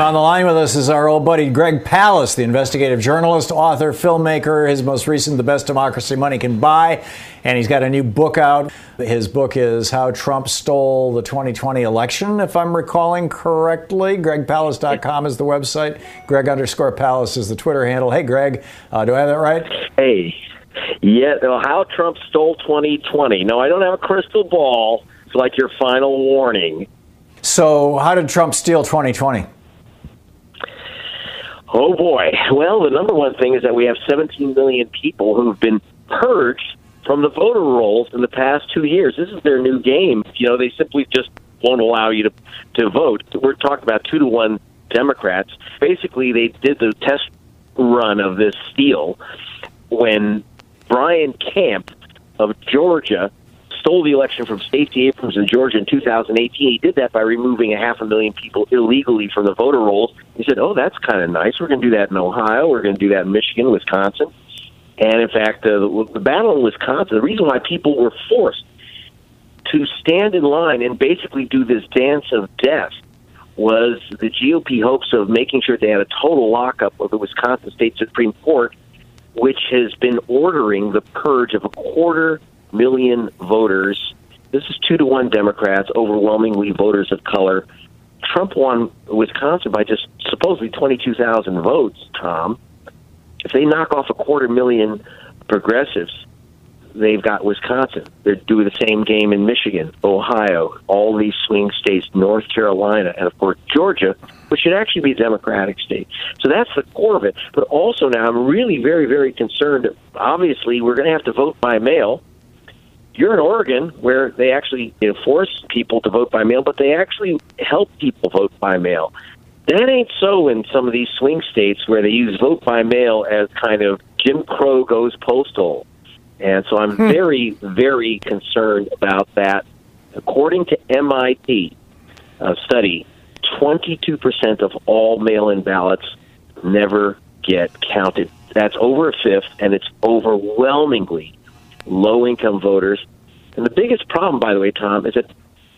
On the line with us is our old buddy Greg Palast, the investigative journalist, author, filmmaker. His most recent, The Best Democracy Money Can Buy. And he's got a new book out. His book is How Trump Stole the 2020 Election, if I'm recalling correctly. GregPalast.com is the website. Greg underscore Palast is the Twitter handle. Hey, Greg, uh, do I have that right? Hey. Yeah, well, how Trump stole 2020. No, I don't have a crystal ball. It's like your final warning. So, how did Trump steal 2020? Oh boy. Well, the number one thing is that we have 17 million people who've been purged from the voter rolls in the past two years. This is their new game. You know, they simply just won't allow you to to vote. We're talking about two to one Democrats. Basically, they did the test run of this steal when Brian Kemp of Georgia stole the election from Stacey Abrams in Georgia in 2018. He did that by removing a half a million people illegally from the voter rolls. He said, "Oh, that's kind of nice. We're going to do that in Ohio. We're going to do that in Michigan, Wisconsin." And in fact, uh, the, the battle in Wisconsin, the reason why people were forced to stand in line and basically do this dance of death was the GOP hopes of making sure they had a total lockup of the Wisconsin State Supreme Court, which has been ordering the purge of a quarter million voters. This is two to one Democrats, overwhelmingly voters of color. Trump won Wisconsin by just supposedly 22,000 votes, Thom. If they knock off a quarter million progressives, they've got Wisconsin. They're doing the same game in Michigan, Ohio, all these swing states, North Carolina, and of course Georgia, which should actually be a Democratic state. So that's the core of it. But also now I'm really very, very concerned. Obviously, we're going to have to vote by mail. You're in Oregon, where they actually you know, force people to vote by mail, but they actually help people vote by mail. That ain't so in some of these swing states where they use vote by mail as kind of Jim Crow goes postal. And so I'm very, very concerned about that. According to MIT uh, study, 22% of all mail-in ballots never get counted. That's over a fifth, and it's overwhelmingly low-income voters. And the biggest problem, by the way, Thom, is that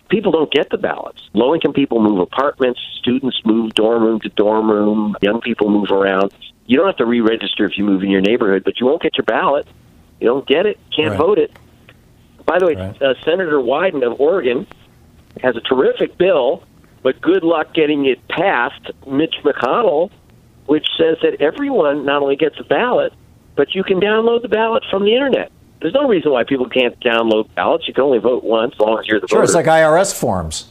people don't get the ballots. Low income people move apartments, students move dorm room to dorm room, young people move around. You don't have to re register if you move in your neighborhood, but you won't get your ballot. You don't get it, can't Right. vote it. By the way, Right. uh, Senator Wyden of Oregon has a terrific bill, but good luck getting it passed. Mitch McConnell, which says that everyone not only gets a ballot, but you can download the ballot from the internet. There's no reason why people can't download ballots. You can only vote once, as long as you're the Sure, voter. it's like IRS forms.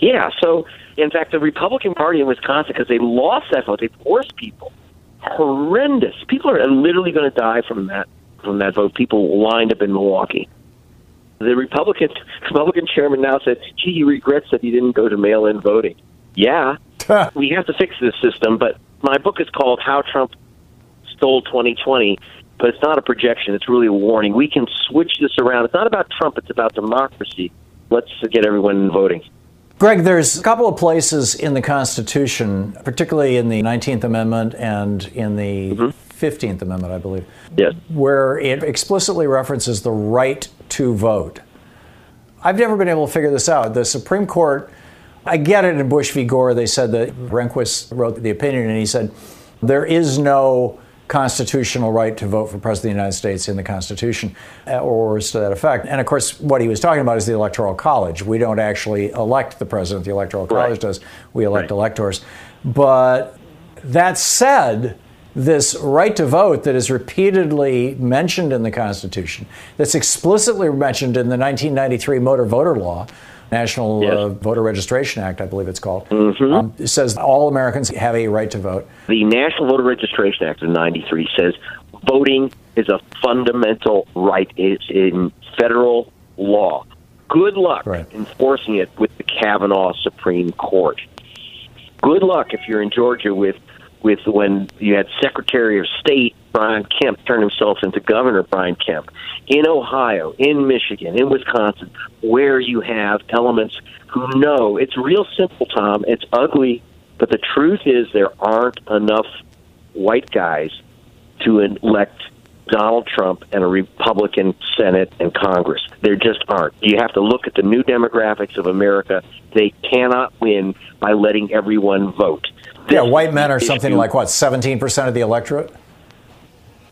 Yeah, so in fact, the Republican Party in Wisconsin, because they lost that vote, they forced people. Horrendous. People are literally going to die from that from that vote. People lined up in Milwaukee. The Republican Republican chairman now said, "Gee, he regrets that he didn't go to mail-in voting." Yeah, we have to fix this system. But my book is called "How Trump Stole 2020." But it's not a projection. It's really a warning. We can switch this around. It's not about Trump. It's about democracy. Let's get everyone voting. Greg, there's a couple of places in the Constitution, particularly in the 19th Amendment and in the mm-hmm. 15th Amendment, I believe. Yes. Where it explicitly references the right to vote. I've never been able to figure this out. The Supreme Court, I get it in Bush v. Gore, they said that Rehnquist wrote the opinion and he said there is no constitutional right to vote for President of the United States in the Constitution, uh, or words to that effect. And of course, what he was talking about is the Electoral College. We don't actually elect the president, the Electoral College Right. does. We elect Right. electors. But that said, this right to vote that is repeatedly mentioned in the Constitution, that's explicitly mentioned in the 1993 Motor Voter Law, National Yes. uh, Voter Registration Act, I believe it's called, um, it says all Americans have a right to vote. The National Voter Registration Act of 93 says voting is a fundamental right. It's in federal law. Good luck Right. enforcing it with the Kavanaugh Supreme Court. Good luck if you're in Georgia with with when you had Secretary of State Brian Kemp turn himself into Governor Brian Kemp. In Ohio, in Michigan, in Wisconsin, where you have elements who know it's real simple, Thom. It's ugly, but the truth is there aren't enough white guys to elect Donald Trump and a Republican Senate and Congress. There just aren't. You have to look at the new demographics of America. They cannot win by letting everyone vote. Yeah, white men are something like what, 17% of the electorate?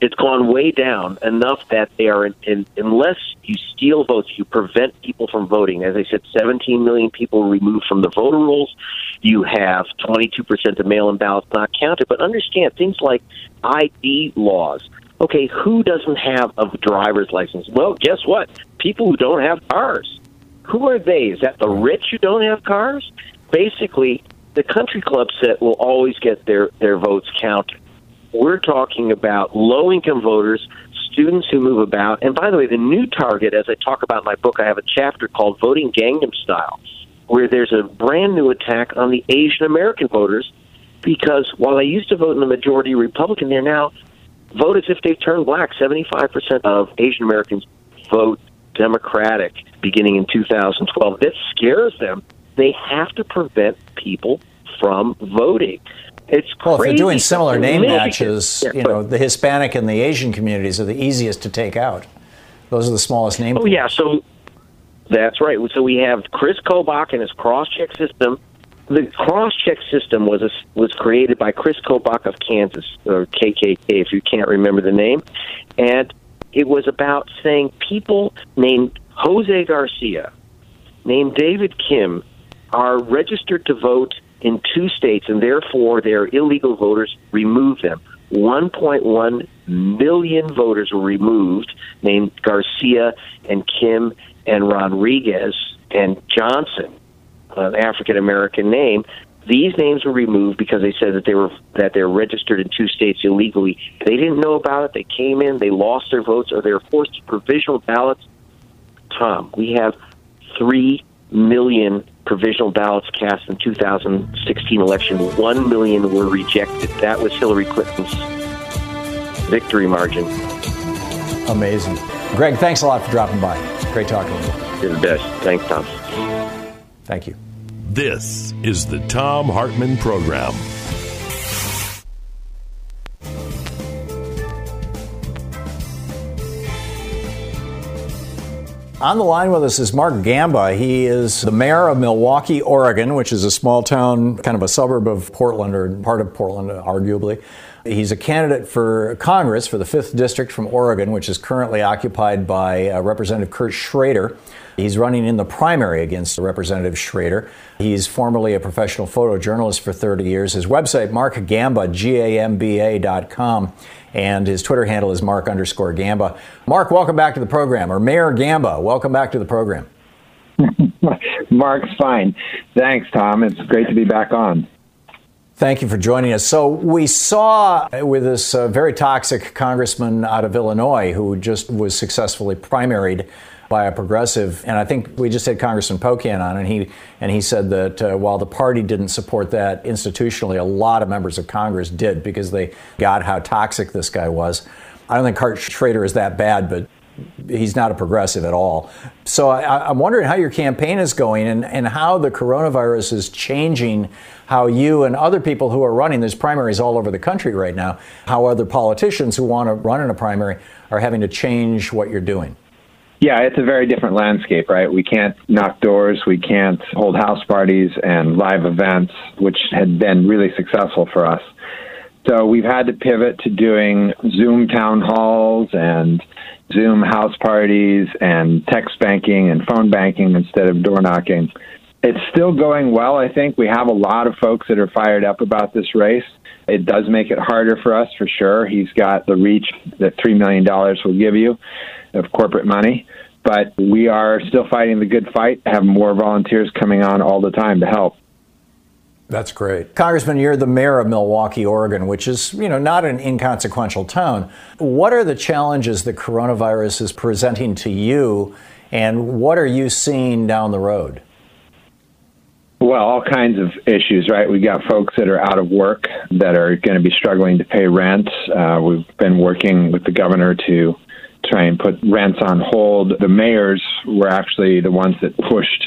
It's gone way down enough that they are, in, in, unless you steal votes, you prevent people from voting. As I said, 17 million people removed from the voter rolls. You have 22% of mail in ballots not counted. But understand things like ID laws. Okay, who doesn't have a driver's license? Well, guess what? People who don't have cars. Who are they? Is that the rich who don't have cars? Basically, the country club set will always get their, their votes counted. We're talking about low income voters, students who move about. And by the way, the new target, as I talk about in my book, I have a chapter called Voting Gangnam Style, where there's a brand new attack on the Asian American voters because while they used to vote in the majority Republican, they're now vote as if they've turned black. 75% of Asian Americans vote Democratic beginning in 2012. This scares them. They have to prevent people from voting. It's Well, if they're doing similar name matches, Yeah, you know, the Hispanic and the Asian communities are the easiest to take out. Those are the smallest name. Oh pools. yeah, so that's right. So we have Chris Kobach and his cross-check system. The cross-check system was a, was created by Chris Kobach of Kansas, or KKK, if you can't remember the name, and it was about saying people named Jose Garcia, named David Kim, are registered to vote in two states, and therefore they're illegal voters. Remove them. 1.1 million voters were removed, named Garcia and Kim and Rodriguez and Johnson, an African American name. These names were removed because they said that they were that they're registered in two states illegally. They didn't know about it. They came in, they lost their votes, or they were forced to provisional ballots. Thom, we have three million provisional ballots cast in 2016 election. One million were rejected. That was Hillary Clinton's victory margin. Amazing. Greg, thanks a lot for dropping by. Great talking to you. You're the best. Thanks, Thom. Thank you. This is the Thom Hartmann Program. On the line with us is Mark Gamba. He is the mayor of Milwaukie, Oregon, which is a small town, kind of a suburb of Portland, or part of Portland, arguably. He's a candidate for Congress for the 5th District from Oregon, which is currently occupied by uh, Representative Kurt Schrader. He's running in the primary against Representative Schrader. He's formerly a professional photojournalist for 30 years. His website, markgamba, and his Twitter handle is mark underscore gamba. Mark, welcome back to the program, or Mayor Gamba, welcome back to the program. Mark's fine. Thanks, Thom. It's great to be back on. Thank you for joining us. So, we saw with this uh, very toxic congressman out of Illinois who just was successfully primaried by a progressive, and I think we just had Congressman Pocan on, and he and he said that uh, while the party didn't support that institutionally, a lot of members of Congress did because they got how toxic this guy was. I don't think Kurt Schrader is that bad, but he's not a progressive at all. So I, am wondering how your campaign is going and, and how the coronavirus is changing how you and other people who are running, there's primaries all over the country right now, how other politicians who want to run in a primary are having to change what you're doing. Yeah, it's a very different landscape, right? We can't knock doors, we can't hold house parties and live events, which had been really successful for us. So we've had to pivot to doing Zoom town halls and Zoom house parties and text banking and phone banking instead of door knocking. It's still going well, I think. We have a lot of folks that are fired up about this race. It does make it harder for us for sure. He's got the reach that $3 million will give you of corporate money. But we are still fighting the good fight, have more volunteers coming on all the time to help. That's great. Congressman, you're the mayor of Milwaukie, Oregon, which is, you know, not an inconsequential town. What are the challenges that coronavirus is presenting to you, and what are you seeing down the road? Well, all kinds of issues, right? We got folks that are out of work that are going to be struggling to pay rent. Uh, we've been working with the governor to try and put rents on hold. The mayors were actually the ones that pushed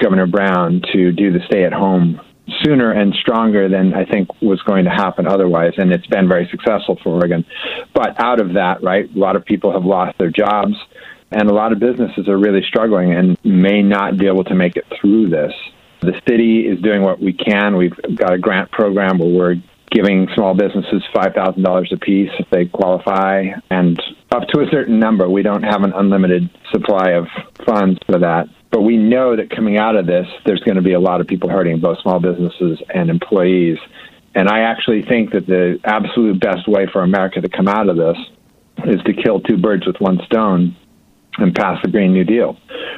Governor Brown to do the stay at home sooner and stronger than I think was going to happen otherwise. And it's been very successful for Oregon. But out of that, right, a lot of people have lost their jobs and a lot of businesses are really struggling and may not be able to make it through this. The city is doing what we can. We've got a grant program where we're giving small businesses $5,000 a piece if they qualify, and up to a certain number. We don't have an unlimited supply of funds for that. But we know that coming out of this, there's going to be a lot of people hurting, both small businesses and employees. And I actually think that the absolute best way for America to come out of this is to kill two birds with one stone and pass the Green New Deal.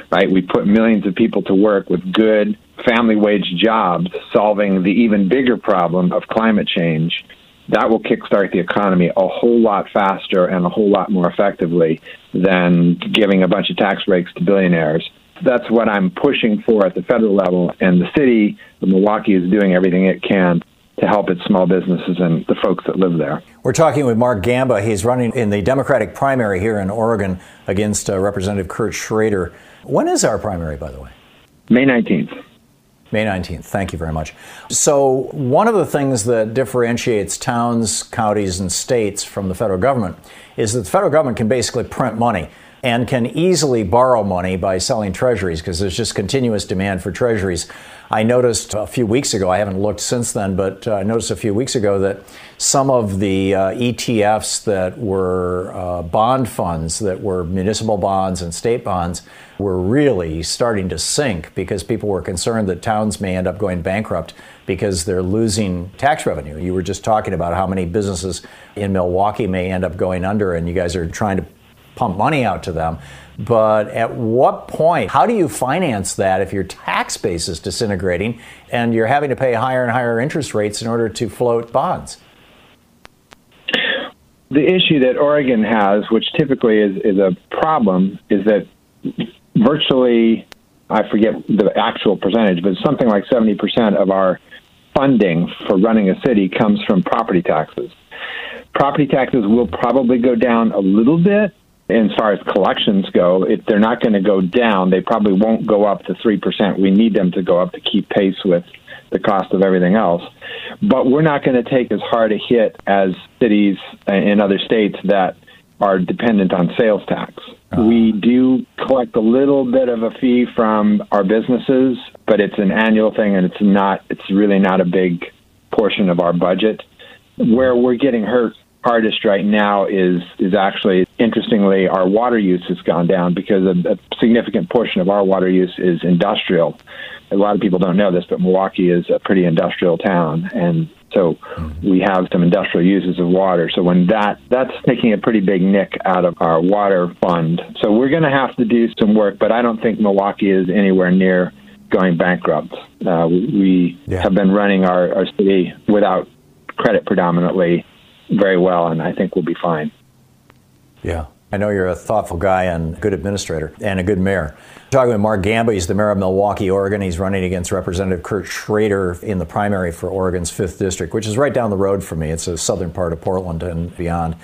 Right? We put millions of people to work with good family wage jobs, solving the even bigger problem of climate change, that will kickstart the economy a whole lot faster and a whole lot more effectively than giving a bunch of tax breaks to billionaires. That's what I'm pushing for at the federal level, and the city of Milwaukie is doing everything it can to help its small businesses and the folks that live there. We're talking with Mark Gamba. He's running in the Democratic primary here in Oregon against uh, Representative Kurt Schrader. When is our primary, by the way? May 19th. May 19th. Thank you very much. So, one of the things that differentiates towns, counties, and states from the federal government is that the federal government can basically print money and can easily borrow money by selling treasuries because there's just continuous demand for treasuries. I noticed a few weeks ago, I haven't looked since then, but uh, I noticed a few weeks ago that some of the uh, ETFs that were uh, bond funds, that were municipal bonds and state bonds, were really starting to sink because people were concerned that towns may end up going bankrupt because they're losing tax revenue. You were just talking about how many businesses in Milwaukie may end up going under, and you guys are trying to pump money out to them. But at what point, how do you finance that if your tax base is disintegrating and you're having to pay higher and higher interest rates in order to float bonds? The issue that Oregon has, which typically is, is a problem, is that virtually, I forget the actual percentage, but something like 70% of our funding for running a city comes from property taxes. Property taxes will probably go down a little bit as far as collections go, if they're not going to go down, they probably won't go up to 3%. We need them to go up to keep pace with the cost of everything else. But we're not going to take as hard a hit as cities in other states that are dependent on sales tax. Uh-huh. We do collect a little bit of a fee from our businesses, but it's an annual thing and it's not it's really not a big portion of our budget. Where we're getting hurt hardest right now is is actually interestingly our water use has gone down because a, a significant portion of our water use is industrial. A lot of people don't know this, but Milwaukie is a pretty industrial town, and so mm-hmm. we have some industrial uses of water. So when that that's taking a pretty big nick out of our water fund. So we're going to have to do some work, but I don't think Milwaukie is anywhere near going bankrupt. Uh, we yeah. have been running our, our city without credit predominantly very well, and I think we'll be fine. Yeah. I know you're a thoughtful guy and good administrator and a good mayor. Talking with Mark Gamba, he's the mayor of Milwaukie, Oregon. He's running against Representative Kurt Schrader in the primary for Oregon's 5th District, which is right down the road from me. It's a southern part of Portland and beyond.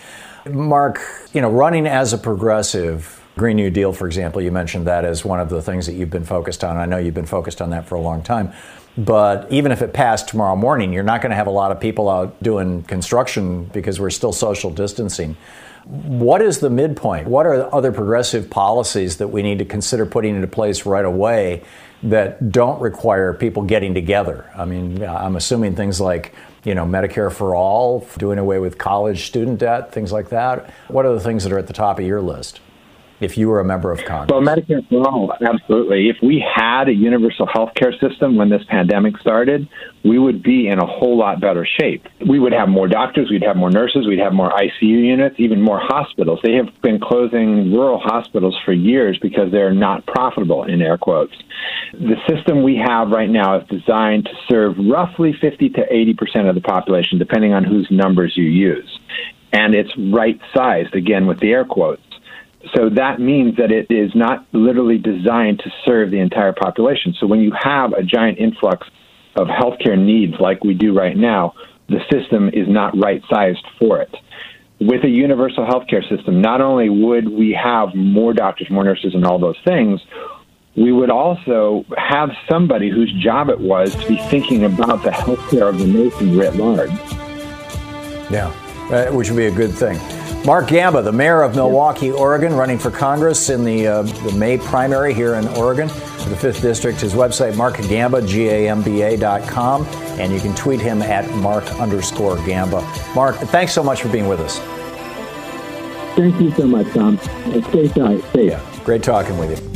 Mark, you know, running as a progressive, Green New Deal, for example, you mentioned that as one of the things that you've been focused on. I know you've been focused on that for a long time. But even if it passed tomorrow morning, you're not going to have a lot of people out doing construction because we're still social distancing. What is the midpoint? What are other progressive policies that we need to consider putting into place right away that don't require people getting together? I mean, I'm assuming things like, you know, Medicare for all, doing away with college student debt, things like that. What are the things that are at the top of your list? If you were a member of Congress? Well, Medicare for all, absolutely. If we had a universal health care system when this pandemic started, we would be in a whole lot better shape. We would have more doctors, we'd have more nurses, we'd have more ICU units, even more hospitals. They have been closing rural hospitals for years because they're not profitable, in air quotes. The system we have right now is designed to serve roughly 50 to 80 percent of the population, depending on whose numbers you use. And it's right sized, again, with the air quotes. So that means that it is not literally designed to serve the entire population. So when you have a giant influx of healthcare needs like we do right now, the system is not right sized for it. With a universal healthcare system, not only would we have more doctors, more nurses, and all those things, we would also have somebody whose job it was to be thinking about the healthcare of the nation writ large. Yeah, uh, which would be a good thing. Mark Gamba, the mayor of Milwaukie, Oregon, running for Congress in the, uh, the May primary here in Oregon, the 5th District. His website, markgamba, G-A-M-B-A dot com, and you can tweet him at mark underscore gamba. Mark, thanks so much for being with us. Thank you so much, Thom. Stay safe. Yeah, great talking with you.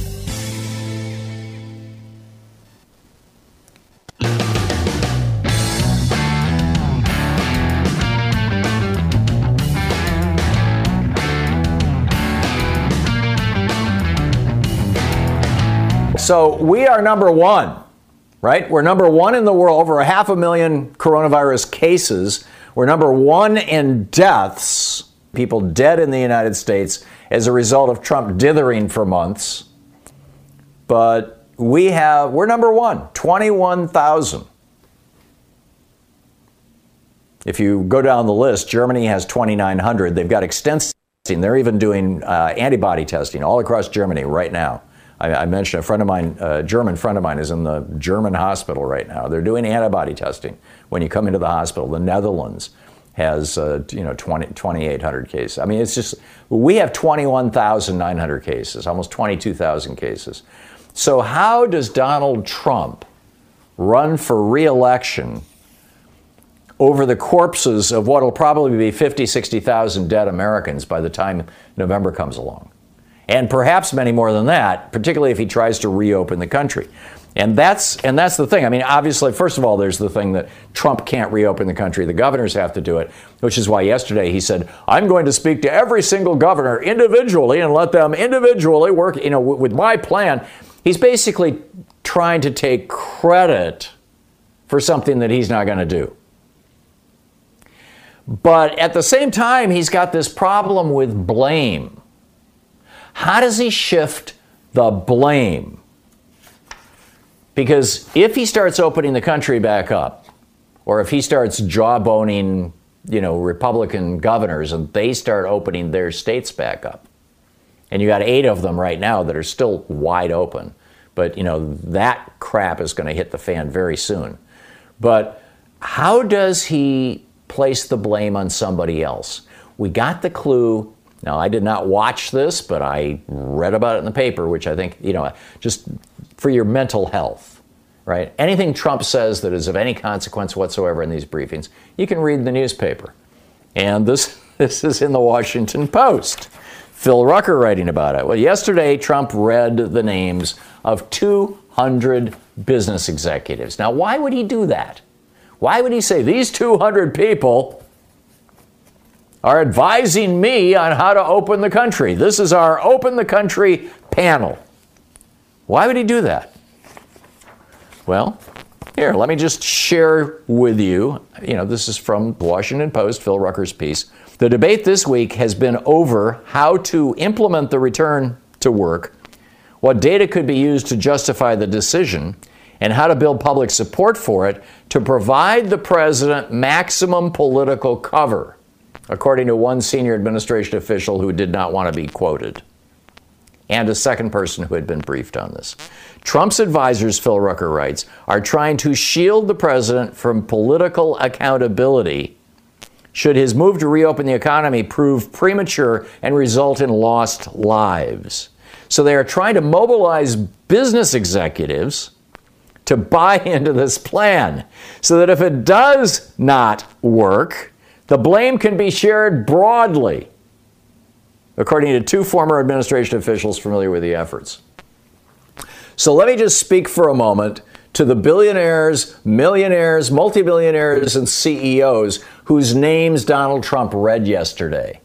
So we are number one, right? We're number one in the world, over a half a million coronavirus cases. We're number one in deaths, people dead in the United States as a result of Trump dithering for months. But we have, we're number one, 21,000. If you go down the list, Germany has 2,900. They've got extensive testing. They're even doing uh, antibody testing all across Germany right now. I, I, mentioned a friend of mine, a German friend of mine, is in the German hospital right now. They're doing antibody testing when you come into the hospital. The Netherlands has, uh, you know, 20, 2,800 cases. I mean, it's just, we have 21,900 cases, almost 22,000 cases. So, how does Donald Trump run for reelection over the corpses of what will probably be 50, 60,000 dead Americans by the time November comes along? And perhaps many more than that, particularly if he tries to reopen the country. And that's and that's the thing. I mean, obviously, first of all, there's the thing that Trump can't reopen the country. The governors have to do it, which is why yesterday he said, "I'm going to speak to every single governor individually and let them individually work, you know, with my plan." He's basically trying to take credit for something that he's not going to do. But at the same time, he's got this problem with blame. How does he shift the blame? Because if he starts opening the country back up, or if he starts jawboning, you know, Republican governors and they start opening their states back up, and you got eight of them right now that are still wide open, but you know that crap is going to hit the fan very soon. But how does he place the blame on somebody else? We got the clue now, I did not watch this, but I read about it in the paper, which I think, you know, just for your mental health, right? Anything Trump says that is of any consequence whatsoever in these briefings, you can read in the newspaper. And this, this is in the Washington Post. Phil Rucker writing about it. Well, yesterday, Trump read the names of 200 business executives. Now, why would he do that? Why would he say these 200 people are advising me on how to open the country. This is our Open the Country panel. Why would he do that? Well, here, let me just share with you. You know, this is from Washington Post, Phil Rucker's piece. The debate this week has been over how to implement the return to work, what data could be used to justify the decision, and how to build public support for it to provide the president maximum political cover according to one senior administration official who did not want to be quoted. and a second person who had been briefed on this. Trump's advisors, Phil Rucker writes, are trying to shield the president from political accountability should his move to reopen the economy prove premature and result in lost lives. So they are trying to mobilize business executives to buy into this plan so that if it does not work, the blame can be shared broadly, according to two former administration officials familiar with the efforts. So let me just speak for a moment to the billionaires, millionaires, multimillionaires, and CEOs whose names Donald Trump read yesterday.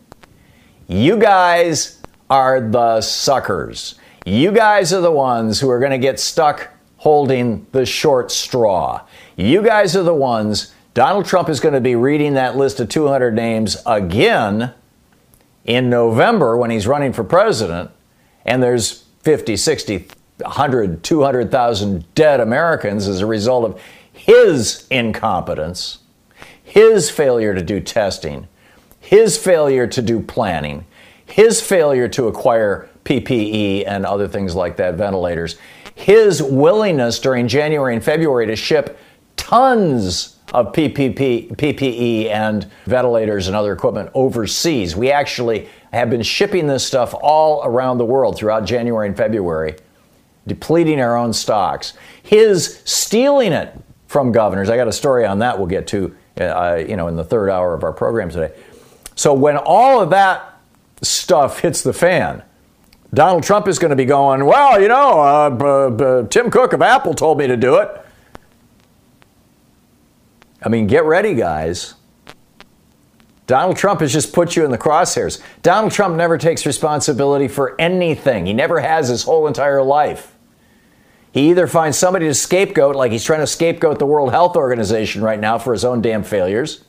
You guys are the suckers. You guys are the ones who are going to get stuck holding the short straw. You guys are the ones. Donald Trump is going to be reading that list of 200 names again in November when he's running for president, and there's 50, 60, 100, 200,000 dead Americans as a result of his incompetence, his failure to do testing, his failure to do planning, his failure to acquire PPE and other things like that, ventilators, his willingness during January and February to ship tons of PPP, PPE and ventilators and other equipment overseas. We actually have been shipping this stuff all around the world throughout January and February depleting our own stocks, his stealing it from governors. I got a story on that we'll get to, uh, you know, in the third hour of our program today. So when all of that stuff hits the fan, Donald Trump is going to be going, well, you know, uh, Tim Cook of Apple told me to do it. I mean, get ready, guys. Donald Trump has just put you in the crosshairs. Donald Trump never takes responsibility for anything. He never has his whole entire life. He either finds somebody to scapegoat, like he's trying to scapegoat the World Health Organization right now for his own damn failures.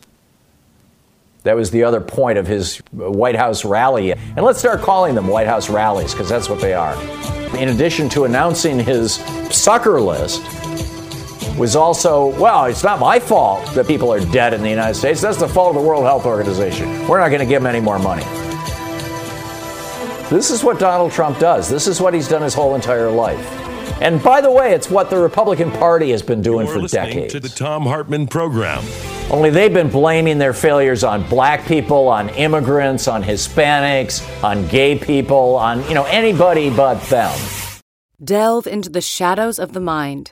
That was the other point of his White House rally. And let's start calling them White House rallies, because that's what they are. In addition to announcing his sucker list, was also, well, it's not my fault that people are dead in the United States. That's the fault of the World Health Organization. We're not going to give them any more money. This is what Donald Trump does. This is what he's done his whole entire life. And by the way, it's what the Republican Party has been doing You're for listening decades. to the Thom Hartmann program. Only they've been blaming their failures on black people, on immigrants, on Hispanics, on gay people, on, you know, anybody but them. Delve into the shadows of the mind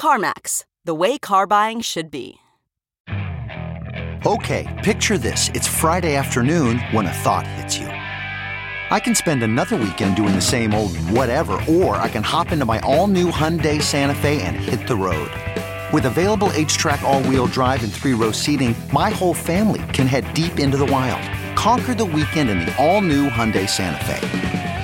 CarMax, the way car buying should be. Okay, picture this. It's Friday afternoon when a thought hits you. I can spend another weekend doing the same old whatever, or I can hop into my all new Hyundai Santa Fe and hit the road. With available H track, all wheel drive, and three row seating, my whole family can head deep into the wild. Conquer the weekend in the all new Hyundai Santa Fe.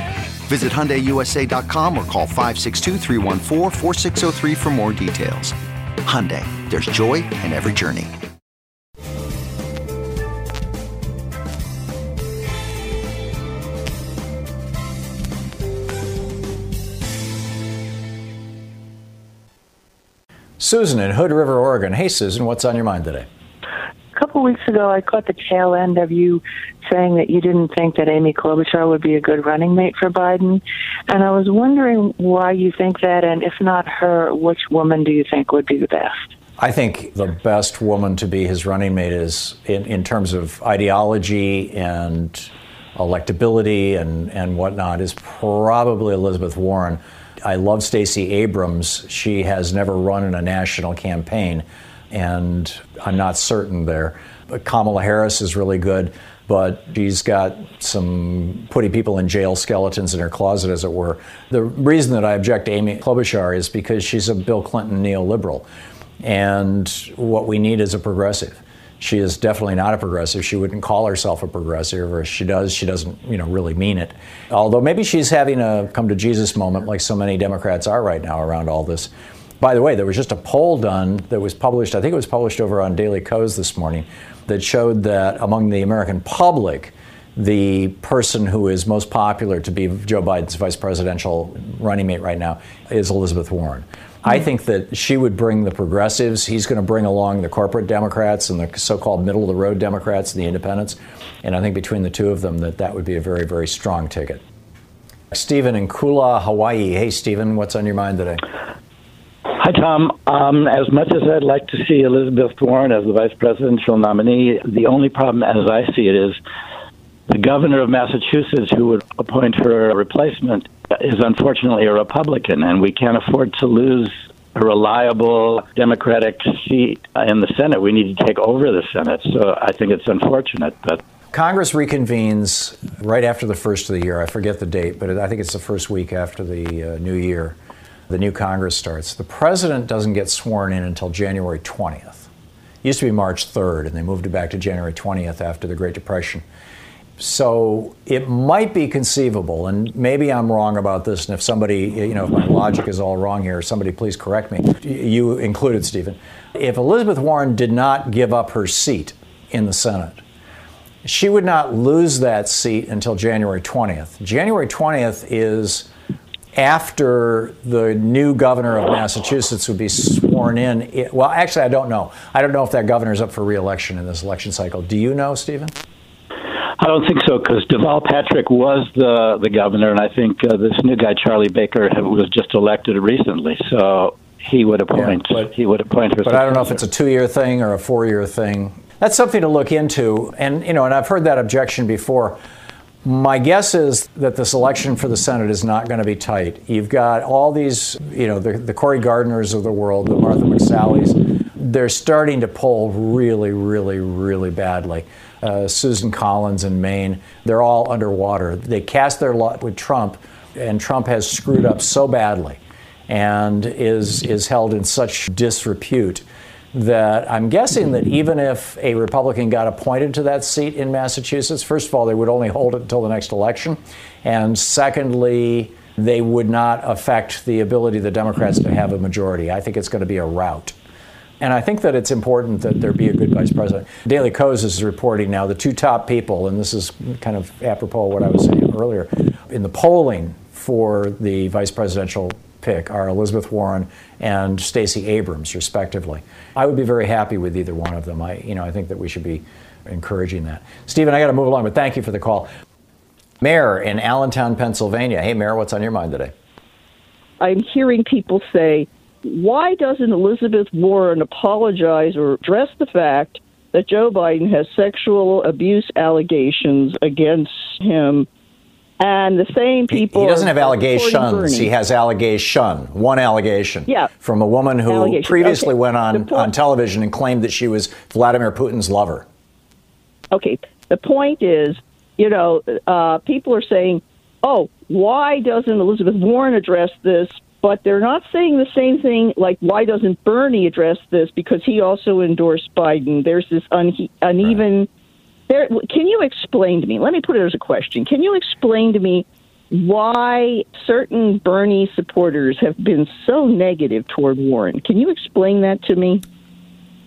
Visit HyundaiUSA.com or call 562 for more details. Hyundai, there's joy in every journey. Susan in Hood River, Oregon. Hey, Susan, what's on your mind today? Couple weeks ago, I caught the tail end of you saying that you didn't think that Amy Klobuchar would be a good running mate for Biden. And I was wondering why you think that, and if not her, which woman do you think would be the best? I think the best woman to be his running mate is, in, in terms of ideology and electability and, and whatnot, is probably Elizabeth Warren. I love Stacey Abrams. She has never run in a national campaign, and I'm not certain there. But Kamala Harris is really good, but she's got some putting people in jail skeletons in her closet, as it were. The reason that I object to Amy Klobuchar is because she's a Bill Clinton neoliberal, and what we need is a progressive. She is definitely not a progressive. She wouldn't call herself a progressive, or if she does, she doesn't, you know, really mean it. Although maybe she's having a come to Jesus moment, like so many Democrats are right now around all this. By the way, there was just a poll done that was published. I think it was published over on Daily Kos this morning, that showed that among the American public, the person who is most popular to be Joe Biden's vice presidential running mate right now is Elizabeth Warren. I hmm. think that she would bring the progressives. He's going to bring along the corporate Democrats and the so-called middle of the road Democrats and the independents. And I think between the two of them, that that would be a very, very strong ticket. Stephen in Kula, Hawaii. Hey, Stephen, what's on your mind today? Hi, Thom. Um, as much as I'd like to see Elizabeth Warren as the vice presidential nominee, the only problem, as I see it, is the governor of Massachusetts, who would appoint her replacement, is unfortunately a Republican, and we can't afford to lose a reliable Democratic seat in the Senate. We need to take over the Senate. So I think it's unfortunate, but. Congress reconvenes right after the first of the year. I forget the date, but I think it's the first week after the uh, new year. The new Congress starts. The president doesn't get sworn in until January 20th. It used to be March 3rd, and they moved it back to January 20th after the Great Depression. So it might be conceivable, and maybe I'm wrong about this, and if somebody, you know, if my logic is all wrong here, somebody please correct me. You included, Stephen. If Elizabeth Warren did not give up her seat in the Senate, she would not lose that seat until January 20th. January 20th is after the new governor of Massachusetts would be sworn in. Well, actually, I don't know. I don't know if that governor is up for reelection in this election cycle. Do you know, Stephen? I don't think so because Deval Patrick was the the governor, and I think uh, this new guy Charlie Baker was just elected recently, so he would appoint. Yeah, but, he would appoint. But I don't know if it's a two year thing or a four year thing. That's something to look into, and you know, and I've heard that objection before. My guess is that this election for the Senate is not going to be tight. You've got all these, you know, the, the Cory Gardners of the world, the Martha McSallies. They're starting to poll really, really, really badly uh, Susan Collins in Maine, they're all underwater. They cast their lot with Trump, and Trump has screwed up so badly and is, is held in such disrepute that I'm guessing that even if a Republican got appointed to that seat in Massachusetts, first of all, they would only hold it until the next election. And secondly, they would not affect the ability of the Democrats to have a majority. I think it's going to be a rout. And I think that it's important that there be a good vice president. Daily Kos is reporting now the two top people, and this is kind of apropos of what I was saying earlier, in the polling for the vice presidential pick are Elizabeth Warren and Stacey Abrams, respectively. I would be very happy with either one of them. I, you know, I think that we should be encouraging that. Stephen, I got to move along, but thank you for the call. Mayor in Allentown, Pennsylvania. Hey, Mayor, what's on your mind today? I'm hearing people say why doesn't Elizabeth Warren apologize or address the fact that Joe Biden has sexual abuse allegations against him? And the same people. He, doesn't have allegations. He has allegation. One allegation. Yeah. From a woman who previously okay. went on, on television and claimed that she was Vladimir Putin's lover. Okay. The point is, you know, uh, people are saying oh, why doesn't Elizabeth Warren address this? But they're not saying the same thing. Like, why doesn't Bernie address this? Because he also endorsed Biden. There's this une- uneven. There, can you explain to me? Let me put it as a question. Can you explain to me why certain Bernie supporters have been so negative toward Warren? Can you explain that to me?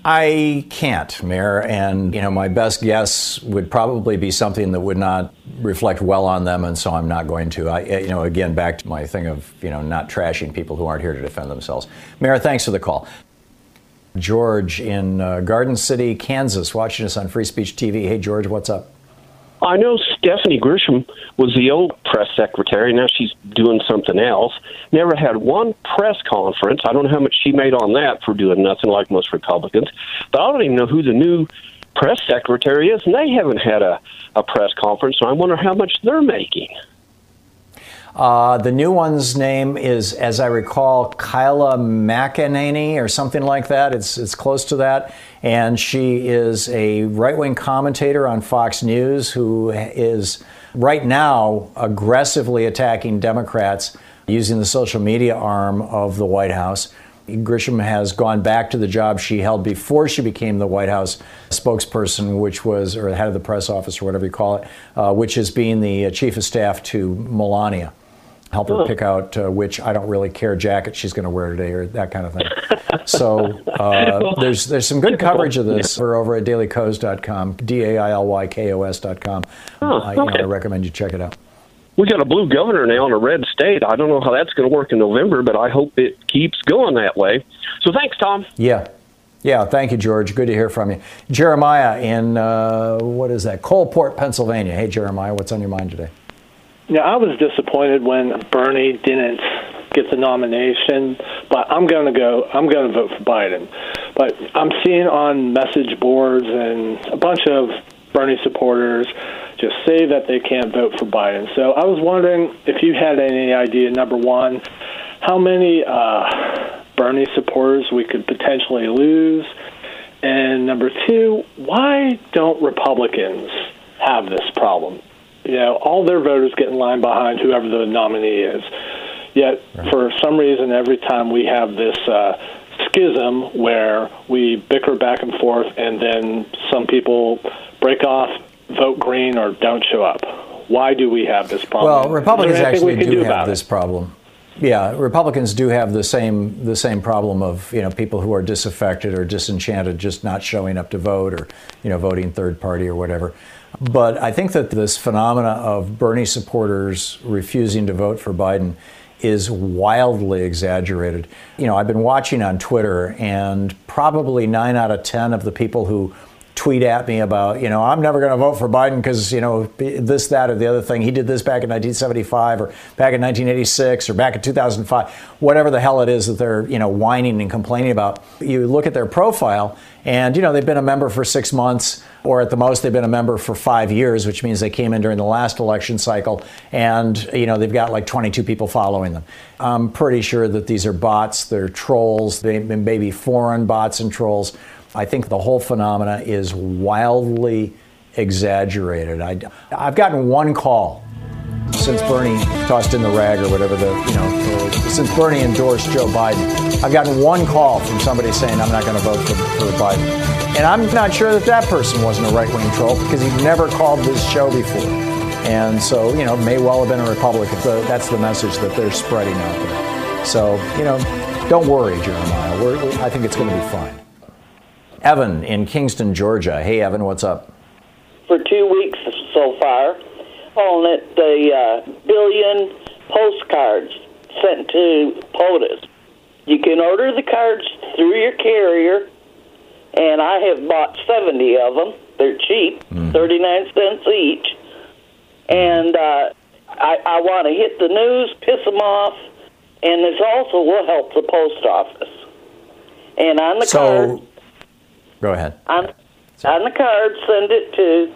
I can't, Mayor, and you know my best guess would probably be something that would not reflect well on them, and so I'm not going to. I, you know, again, back to my thing of you know not trashing people who aren't here to defend themselves. Mayor, thanks for the call. George in uh, Garden City, Kansas, watching us on Free Speech TV. Hey, George, what's up? I know Stephanie Grisham was the old press secretary. Now she's doing something else. Never had one press conference. I don't know how much she made on that for doing nothing like most Republicans. But I don't even know who the new press secretary is, and they haven't had a, a press conference. So I wonder how much they're making. Uh, the new one's name is, as I recall, Kyla McEnany or something like that. It's it's close to that, and she is a right wing commentator on Fox News who is right now aggressively attacking Democrats using the social media arm of the White House. Grisham has gone back to the job she held before she became the White House spokesperson, which was, or head of the press office, or whatever you call it, uh, which is being the chief of staff to Melania help her pick out uh, which I don't really care jacket she's going to wear today or that kind of thing. so uh, there's there's some good coverage of this We're over at dailykos.com, D-A-I-L-Y-K-O-S.com. Oh, I, you know, okay. I recommend you check it out. We got a blue governor now in a red state. I don't know how that's going to work in November, but I hope it keeps going that way. So thanks, Thom. Yeah. Yeah, thank you, George. Good to hear from you. Jeremiah in, uh, what is that, Coalport, Pennsylvania. Hey, Jeremiah, what's on your mind today? Yeah, I was disappointed when Bernie didn't get the nomination, but I'm going to go. I'm going to vote for Biden. But I'm seeing on message boards and a bunch of Bernie supporters just say that they can't vote for Biden. So I was wondering if you had any idea. Number one, how many uh, Bernie supporters we could potentially lose, and number two, why don't Republicans have this problem? You know, all their voters get in line behind whoever the nominee is. Yet, right. for some reason, every time we have this uh, schism where we bicker back and forth, and then some people break off, vote green, or don't show up. Why do we have this problem? Well, Republicans actually do, do have this problem. Yeah, Republicans do have the same the same problem of you know people who are disaffected or disenchanted, just not showing up to vote or you know voting third party or whatever. But I think that this phenomena of Bernie supporters refusing to vote for Biden is wildly exaggerated. You know, I've been watching on Twitter, and probably nine out of 10 of the people who tweet at me about, you know, I'm never going to vote for Biden because, you know, this, that, or the other thing. He did this back in 1975 or back in 1986 or back in 2005, whatever the hell it is that they're, you know, whining and complaining about. You look at their profile, and, you know, they've been a member for six months or at the most they've been a member for five years, which means they came in during the last election cycle, and you know they've got like 22 people following them. I'm pretty sure that these are bots, they're trolls, they may be foreign bots and trolls. I think the whole phenomena is wildly exaggerated. I, I've gotten one call since Bernie tossed in the rag or whatever the you know since Bernie endorsed Joe Biden. I've gotten one call from somebody saying I'm not going to vote for, for Biden, and I'm not sure that that person wasn't a right wing troll because he'd never called this show before, and so you know may well have been a Republican. So that's the message that they're spreading out there. So you know, don't worry, Jeremiah. We're, we, I think it's going to be fine. Evan in Kingston, Georgia. Hey, Evan, what's up? For two weeks so far, on it the uh, billion postcards sent to POTUS. You can order the cards through your carrier, and I have bought 70 of them. They're cheap, mm. 39 cents each. And uh, I, I want to hit the news, piss them off, and this also will help the post office. And on the so, card, go ahead. On, on the card, send it to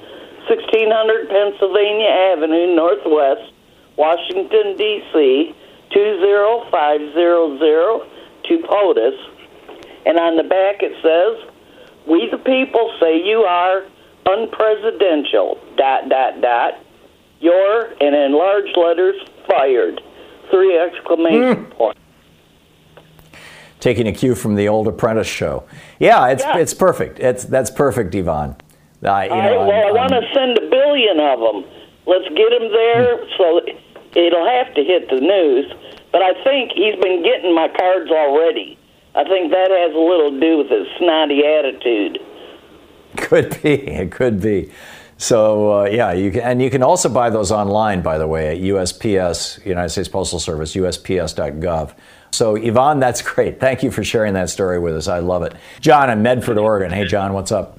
1600 Pennsylvania Avenue, Northwest, Washington, D.C., 20500 to POTUS. And on the back it says, We the people say you are unpresidential, dot, dot, dot. Your, and in large letters, fired. Three exclamation Hmm. points. Taking a cue from the old Apprentice show. Yeah, it's Yeah. it's perfect. It's that's perfect, Yvonne. I, you know, right, well, I'm- I want to send a billion of them. Let's get him there so it'll have to hit the news. But I think he's been getting my cards already. I think that has a little to do with his snotty attitude. Could be. It could be. So uh, yeah, you can, and you can also buy those online, by the way, at USPS, United States Postal Service, USPS.gov. So Yvonne, that's great. Thank you for sharing that story with us. I love it. John in Medford, Oregon. Hey, John, what's up?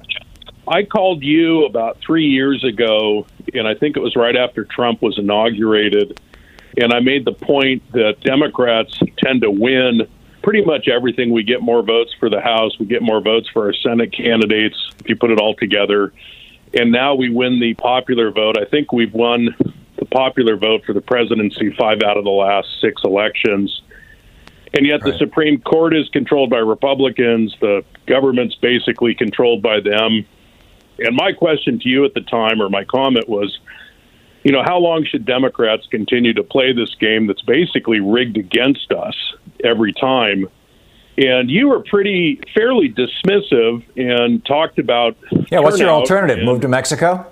I called you about three years ago, and I think it was right after Trump was inaugurated. And I made the point that Democrats tend to win pretty much everything. We get more votes for the House, we get more votes for our Senate candidates, if you put it all together. And now we win the popular vote. I think we've won the popular vote for the presidency five out of the last six elections. And yet the Supreme Court is controlled by Republicans. The government's basically controlled by them. And my question to you at the time, or my comment was, you know, how long should Democrats continue to play this game that's basically rigged against us every time? And you were pretty fairly dismissive and talked about Yeah, what's your alternative? and- Move to Mexico?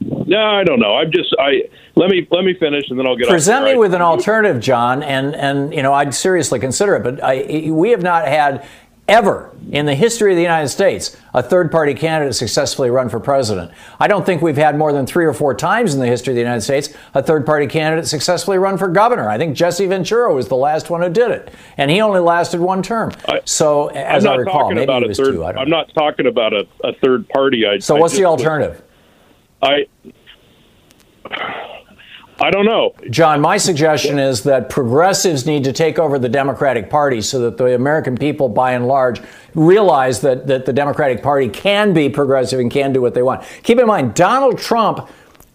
No, I don't know. I'm just I let me let me finish and then I'll get Present me here. with an alternative, John, and and you know I'd seriously consider it. But I, we have not had ever in the history of the United States a third-party candidate successfully run for president. I don't think we've had more than three or four times in the history of the United States a third-party candidate successfully run for governor. I think Jesse Ventura was the last one who did it, and he only lasted one term. so, as I recall, maybe a was third. two. I I'm not talking about a, a third party. I, So, I what's the alternative? I I don't know. John, my suggestion is that progressives need to take over the Democratic Party so that the American people, by and large, realize that, that the Democratic Party can be progressive and can do what they want. Keep in mind, Donald Trump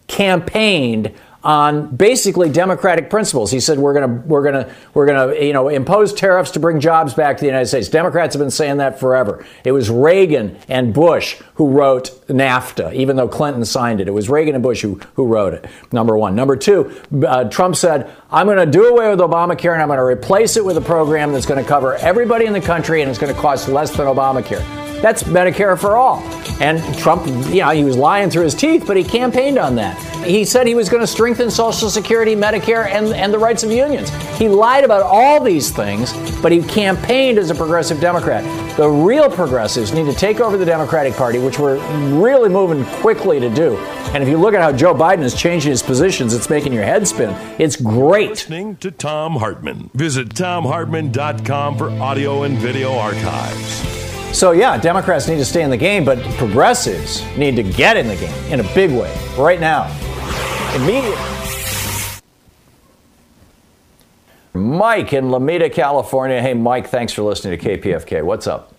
campaigned on basically democratic principles. He said we're going to we're going to we're going to you know impose tariffs to bring jobs back to the United States. Democrats have been saying that forever. It was Reagan and Bush who wrote NAFTA, even though Clinton signed it. It was Reagan and Bush who who wrote it. Number one. Number two. Uh, Trump said I'm going to do away with Obamacare and I'm going to replace it with a program that's going to cover everybody in the country and it's going to cost less than Obamacare. That's Medicare for all. And Trump, you know, he was lying through his teeth, but he campaigned on that. He said he was going to strengthen Social Security, Medicare, and, and the rights of unions. He lied about all these things, but he campaigned as a progressive Democrat. The real progressives need to take over the Democratic Party, which we're really moving quickly to do. And if you look at how Joe Biden is changing his positions, it's making your head spin. It's great. Listening to Thom Hartmann. Visit thomhartmann.com for audio and video archives. So, yeah, Democrats need to stay in the game, but progressives need to get in the game in a big way right now. Immediately. Mike in Alameda, California. Hey, Mike, thanks for listening to KPFK. What's up?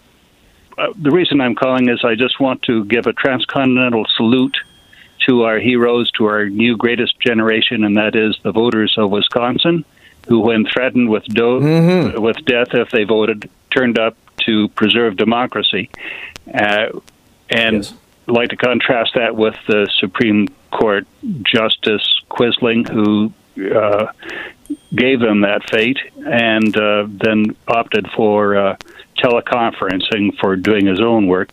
Uh, the reason I'm calling is I just want to give a transcontinental salute to our heroes, to our new greatest generation, and that is the voters of Wisconsin, who, when threatened with do- with death if they voted, turned up to preserve democracy. Uh, and like to contrast that with the Supreme Court Justice Quisling, who uh, gave them that fate and uh, then opted for uh, teleconferencing for doing his own work.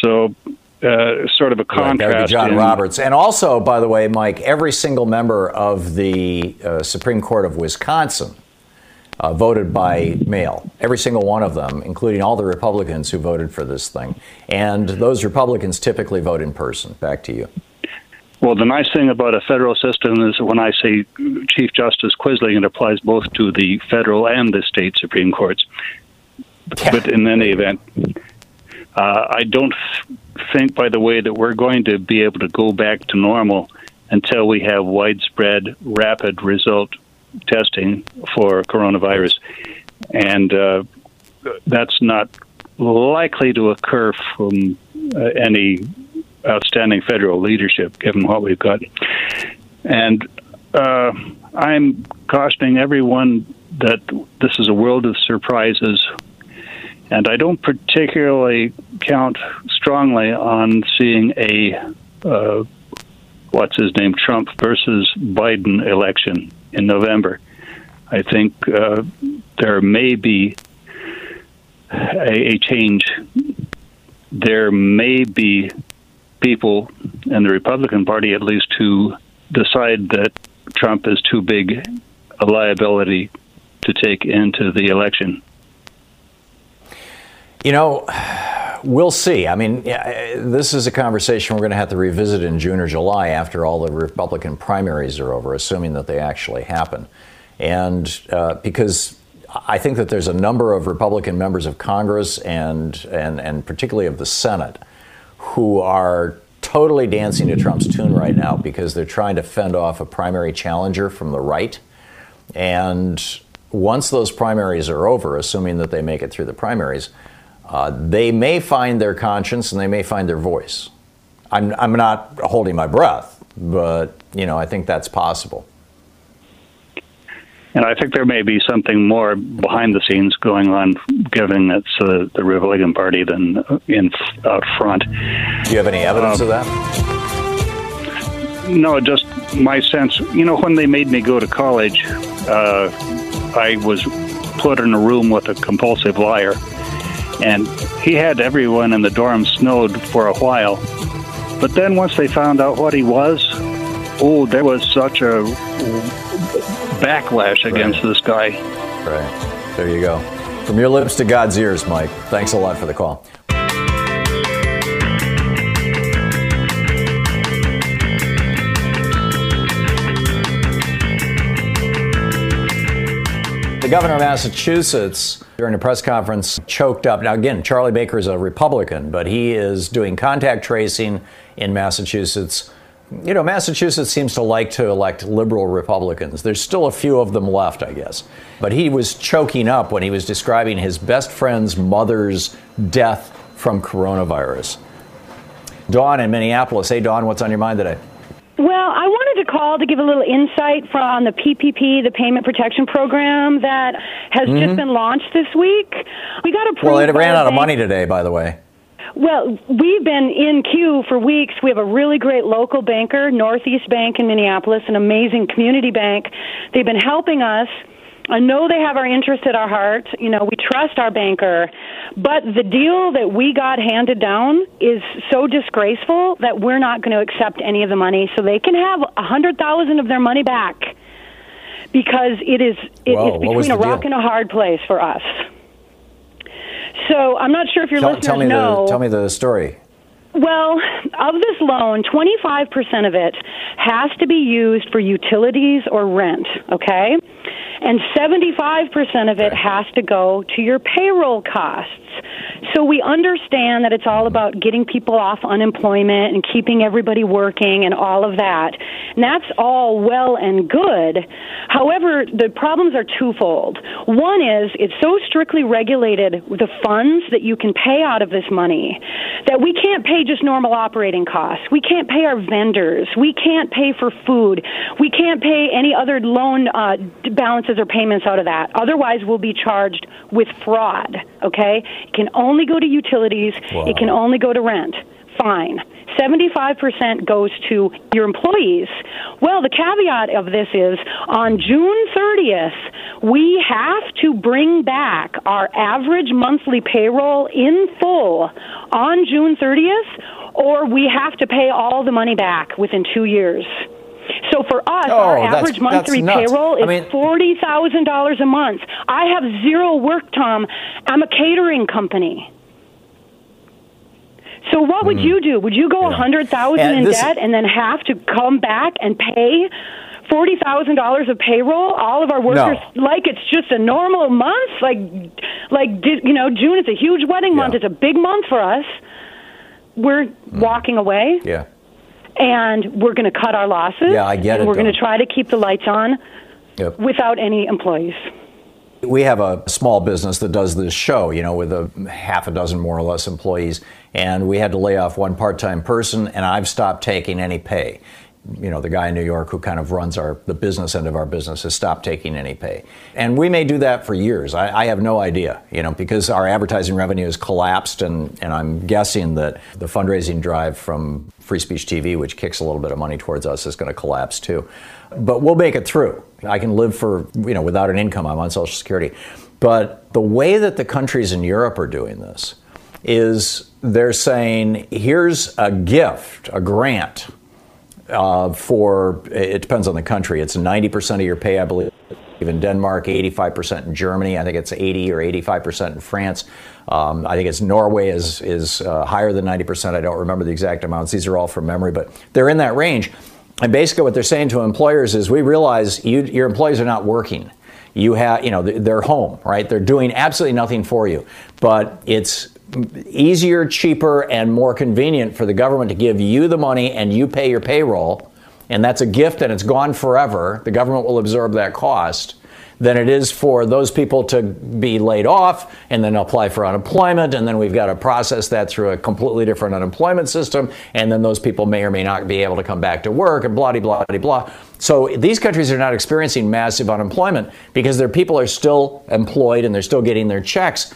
So, uh, sort of a Right, that be contrast. John in- Roberts. And also, by the way, Mike, every single member of the uh, Supreme Court of Wisconsin uh, voted by mail. Every single one of them, including all the Republicans who voted for this thing. And those Republicans typically vote in person. Back to you. Well, the nice thing about a federal system is when I say Chief Justice Quisling, it applies both to the federal and the state Supreme Courts. But in any event, uh, I don't think, by the way, that we're going to be able to go back to normal until we have widespread, rapid result testing for coronavirus. And uh, that's not likely to occur from uh, any outstanding federal leadership, given what we've got. And uh, I'm cautioning everyone that this is a world of surprises. And I don't particularly count strongly on seeing a uh, what's his name Trump versus Biden election in November. I think uh, there may be a, a change. There may be people in the Republican Party, at least, who decide that Trump is too big a liability to take into the election. You know, we'll see. I mean, this is a conversation we're going to have to revisit in June or July after all the Republican primaries are over, assuming that they actually happen. And uh, because I think that there's a number of Republican members of Congress and, and, and particularly of the Senate who are totally dancing to Trump's tune right now because they're trying to fend off a primary challenger from the right. And once those primaries are over, assuming that they make it through the primaries, uh, they may find their conscience and they may find their voice. I'm, I'm not holding my breath, but you know I think that's possible. And I think there may be something more behind the scenes going on, given it's uh, the Republican Party than in out front. Do you have any evidence um, of that? No, just my sense. You know, when they made me go to college, uh, I was put in a room with a compulsive liar, and he had everyone in the dorm snowed for a while. But then once they found out what he was, oh, there was such a backlash against right. this guy. Right. There you go. From your lips to God's ears, Mike. Thanks a lot for the call. The governor of Massachusetts, during a press conference, choked up. Now, again, Charlie Baker is a Republican, but he is doing contact tracing in Massachusetts you know, Massachusetts seems to like to elect liberal Republicans. There's still a few of them left, I guess. But he was choking up when he was describing his best friend's mother's death from coronavirus. Dawn in Minneapolis. Hey, Dawn, what's on your mind today? Well, I wanted to call to give a little insight from the PPP, the Payment Protection Program that has mm-hmm. just been launched this week. We got approved. Well, it ran out of money today, by the way. Well, we've been in queue for weeks. We have a really great local banker, Northeast Bank in Minneapolis, an amazing community bank. They've been helping us. I know they have our interest at our heart. You know, we trust our banker. But the deal that we got handed down is so disgraceful that we're not going to accept any of the money. So they can have a hundred thousand of their money back because it is it, Whoa, it's between a rock deal? and a hard place for us. So I'm not sure if your tell, listeners tell me know. The, tell me the story. Well, of this loan, 25% of it has to be used for utilities or rent, okay? And 75% of it has to go to your payroll costs. So we understand that it's all about getting people off unemployment and keeping everybody working and all of that. And that's all well and good. However, the problems are twofold. One is it's so strictly regulated the funds that you can pay out of this money that we can't pay just normal operating costs. We can't pay our vendors. We can't pay for food. We can't pay any other loan uh, balances or payments out of that. Otherwise, we'll be charged with fraud. Okay? It can only go to utilities. Wow. It can only go to rent. Fine. 75% goes to your employees. Well, the caveat of this is on June 30th, we have to bring back our average monthly payroll in full on June 30th, or we have to pay all the money back within two years. So for us, Oh, our that's- average monthly that's payroll is I mean- forty thousand dollars a month. I have zero work, Thom. I'm a catering company. So what would Mm. you do? Would you go a hundred thousand in this- debt and then have to come back and pay forty thousand dollars of payroll? All of our workers like it's just a normal month. Like, like you know, June is a huge wedding month. It's a big month for us. We're walking away Yeah. and we're going to cut our losses. Yeah, I get and it, We're going to try to keep the lights on Yep. without any employees. We have a small business that does this show, you know, with a half a dozen more or less employees, and we had to lay off one part-time person, and I've stopped taking any pay. you know, the guy in New York who kind of runs our the business end of our business has stopped taking any pay, and we may do that for years. I, I have no idea, you know, because our advertising revenue has collapsed, and and I'm guessing that the fundraising drive from Free Speech TV, which kicks a little bit of money towards us, is going to collapse too. But we'll make it through. I can live for you know without an income. I'm on Social Security, but the way that the countries in Europe are doing this is they're saying here's a gift, a grant uh, for it depends on the country. It's 90% of your pay, I believe. In Denmark, 85% in Germany. I think it's 80 or 85% in France. Um, I think it's Norway is is uh, higher than 90%. I don't remember the exact amounts. These are all from memory, but they're in that range. And basically, what they're saying to employers is, we realize you, your employees are not working. You have, you know, they're home, right? They're doing absolutely nothing for you, but it's easier, cheaper, and more convenient for the government to give you the money and you pay your payroll, and that's a gift and it's gone forever. The government will absorb that cost. Than it is for those people to be laid off and then apply for unemployment, and then we've got to process that through a completely different unemployment system, and then those people may or may not be able to come back to work, and blah, blah, blah, blah. So these countries are not experiencing massive unemployment because their people are still employed and they're still getting their checks.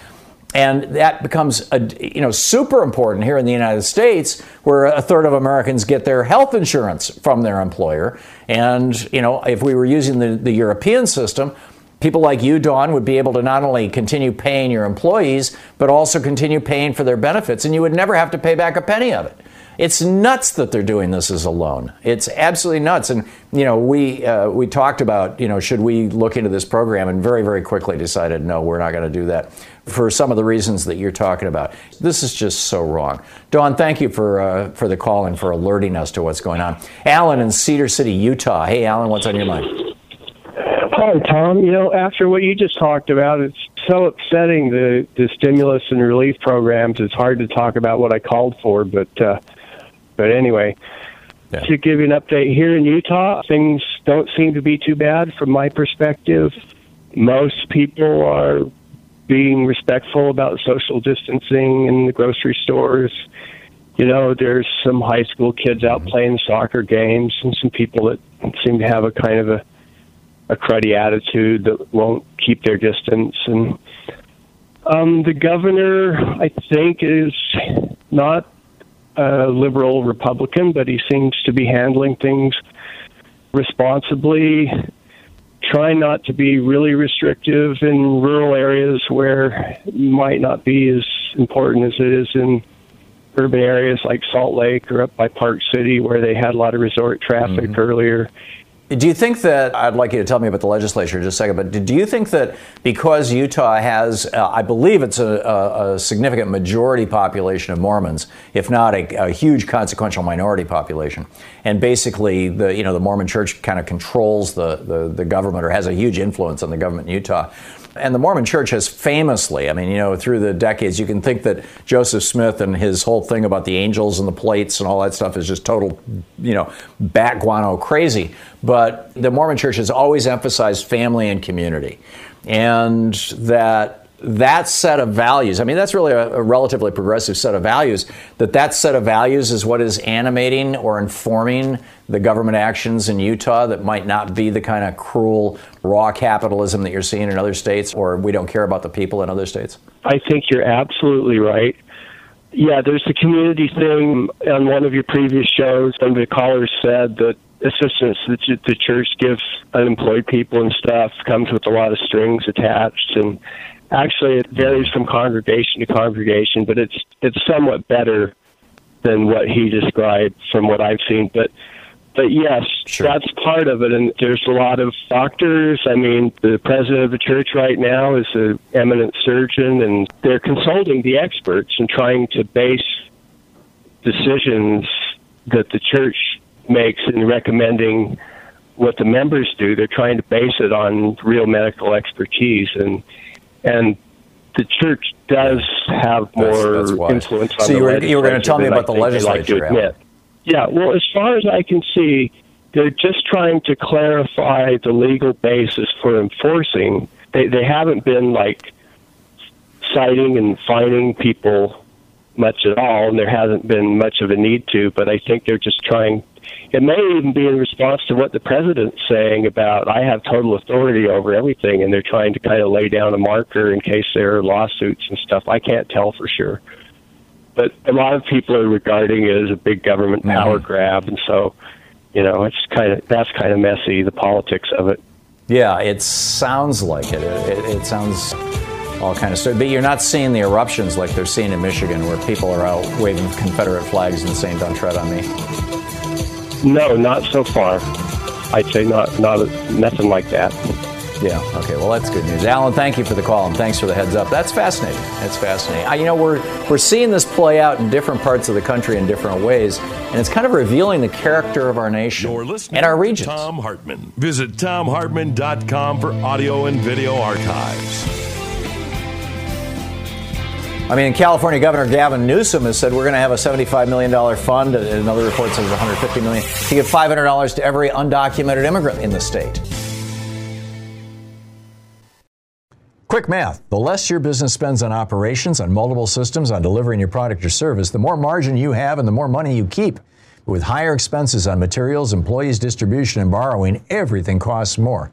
And that becomes a, you know super important here in the United States, where a third of Americans get their health insurance from their employer. And you know, if we were using the, the European system, people like you, Dawn, would be able to not only continue paying your employees, but also continue paying for their benefits, and you would never have to pay back a penny of it. It's nuts that they're doing this as a loan. It's absolutely nuts. And you know, we uh, we talked about you know should we look into this program, and very very quickly decided no, we're not going to do that for some of the reasons that you're talking about. This is just so wrong. Dawn, thank you for uh, for the call and for alerting us to what's going on. Alan in Cedar City, Utah. Hey, Alan, what's on your mind? Hi, Thom. You know, after what you just talked about, it's so upsetting the the stimulus and relief programs. It's hard to talk about what I called for, but uh, but anyway, yeah. to give you an update here in Utah, things don't seem to be too bad from my perspective. Most people are being respectful about social distancing in the grocery stores. You know, there's some high school kids out mm-hmm. playing soccer games and some people that seem to have a kind of a a cruddy attitude that won't keep their distance and um, the governor, I think, is not a liberal Republican, but he seems to be handling things responsibly, trying not to be really restrictive in rural areas where it might not be as important as it is in urban areas like Salt Lake or up by Park City where they had a lot of resort traffic mm-hmm. earlier. Do you think that, I'd like you to tell me about the legislature in just a second, but do you think that because Utah has, uh, I believe it's a, a, significant majority population of Mormons, if not a, a, huge consequential minority population, and basically the, you know, the Mormon church kind of controls the, the, the government or has a huge influence on the government in Utah, and the Mormon church has famously, I mean, you know, through the decades, you can think that Joseph Smith and his whole thing about the angels and the plates and all that stuff is just total, you know, bat guano crazy. But the Mormon church has always emphasized family and community. And that that set of values i mean that's really a, a, relatively progressive set of values that that set of values is what is animating or informing the government actions in utah that might not be the kind of cruel raw capitalism that you're seeing in other states or we don't care about the people in other states? I think you're absolutely right. Yeah there's the community thing. On one of your previous shows one of the callers said that assistance that the church gives unemployed people and stuff comes with a lot of strings attached and Actually, it varies from congregation to congregation, but it's it's somewhat better than what he described from what I've seen. But but yes, sure. that's part of it. And there's a lot of doctors. I mean, the president of the church right now is an eminent surgeon, and they're consulting the experts and trying to base decisions that the church makes in recommending what the members do. They're trying to base it on real medical expertise and and the church does have more that's, that's influence on so you were, you were going to tell me about the legislature. Like yeah, well, as far as I can see, they're just trying to clarify the legal basis for enforcing. They they haven't been like citing and fining people much at all, and there hasn't been much of a need to. But I think they're just trying. It may even be in response to what the president's saying about I have total authority over everything, and they're trying to kind of lay down a marker in case there are lawsuits and stuff. I can't tell for sure, but a lot of people are regarding it as a big government mm-hmm. power grab, and so you know it's kind of that's kind of messy the politics of it. Yeah, it sounds like it. It, it, it sounds all kind of stuff. But you're not seeing the eruptions like they're seeing in Michigan, where people are out waving Confederate flags and saying, "Don't tread on me." No, not so far. I'd say not not nothing like that. Yeah. Okay. Well, that's good news, Alan. Thank you for the call and thanks for the heads up. That's fascinating. That's fascinating. I, you know, we're we're seeing this play out in different parts of the country in different ways, and it's kind of revealing the character of our nation and our region. Thom Hartmann. Visit thomhartmann.com for audio and video archives. I mean, California Governor Gavin Newsom has said we're going to have a $75 million fund. and Another report says $150 million, to give $500 to every undocumented immigrant in the state. Quick math. The less your business spends on operations, on multiple systems, on delivering your product or service, the more margin you have and the more money you keep. With higher expenses on materials, employees, distribution, and borrowing, everything costs more.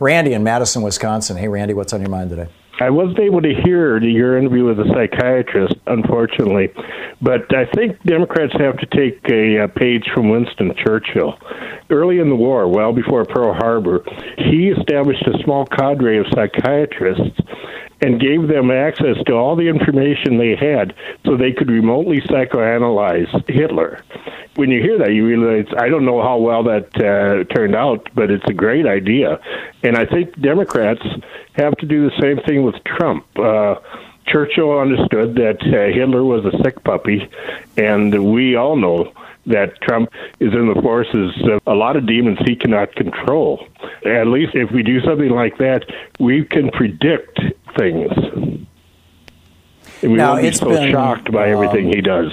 Randy in Madison, Wisconsin. Hey, Randy, what's on your mind today? I wasn't able to hear your interview with a psychiatrist, unfortunately, but I think Democrats have to take a, a, page from Winston Churchill. Early in the war, well before Pearl Harbor, he established a small cadre of psychiatrists and gave them access to all the information they had so they could remotely psychoanalyze Hitler. When you hear that, you realize I don't know how well that uh, turned out, but it's a great idea. And I think Democrats have to do the same thing with Trump. Uh, Churchill understood that uh, Hitler was a sick puppy, and we all know that Trump is in the forces of a lot of demons he cannot control. At least if we do something like that, we can predict things. And we Now, won't be so been, shocked by everything um, he does.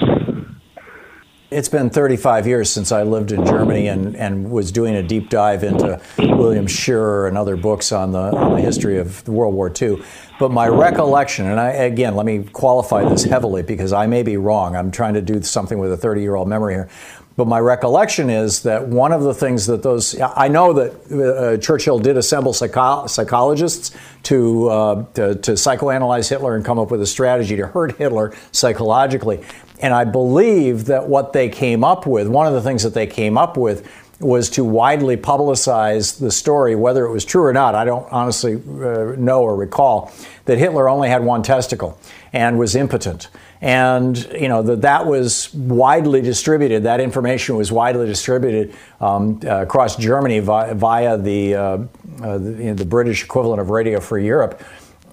It's been 35 years since I lived in Germany and, and was doing a deep dive into William Shirer and other books on the, on the history of World War II. But my recollection, and I, again, let me qualify this heavily because I may be wrong. I'm trying to do something with a 30 year old memory here. But my recollection is that one of the things that those, I know that uh, Churchill did assemble psycho- psychologists to, uh, to, to psychoanalyze Hitler and come up with a strategy to hurt Hitler psychologically. And I believe that what they came up with, one of the things that they came up with, was to widely publicize the story, whether it was true or not. I don't honestly uh, know or recall that Hitler only had one testicle and was impotent. And you know that that was widely distributed. That information was widely distributed um, uh, across Germany via, via the, uh, uh, the, you know, the British equivalent of Radio Free Europe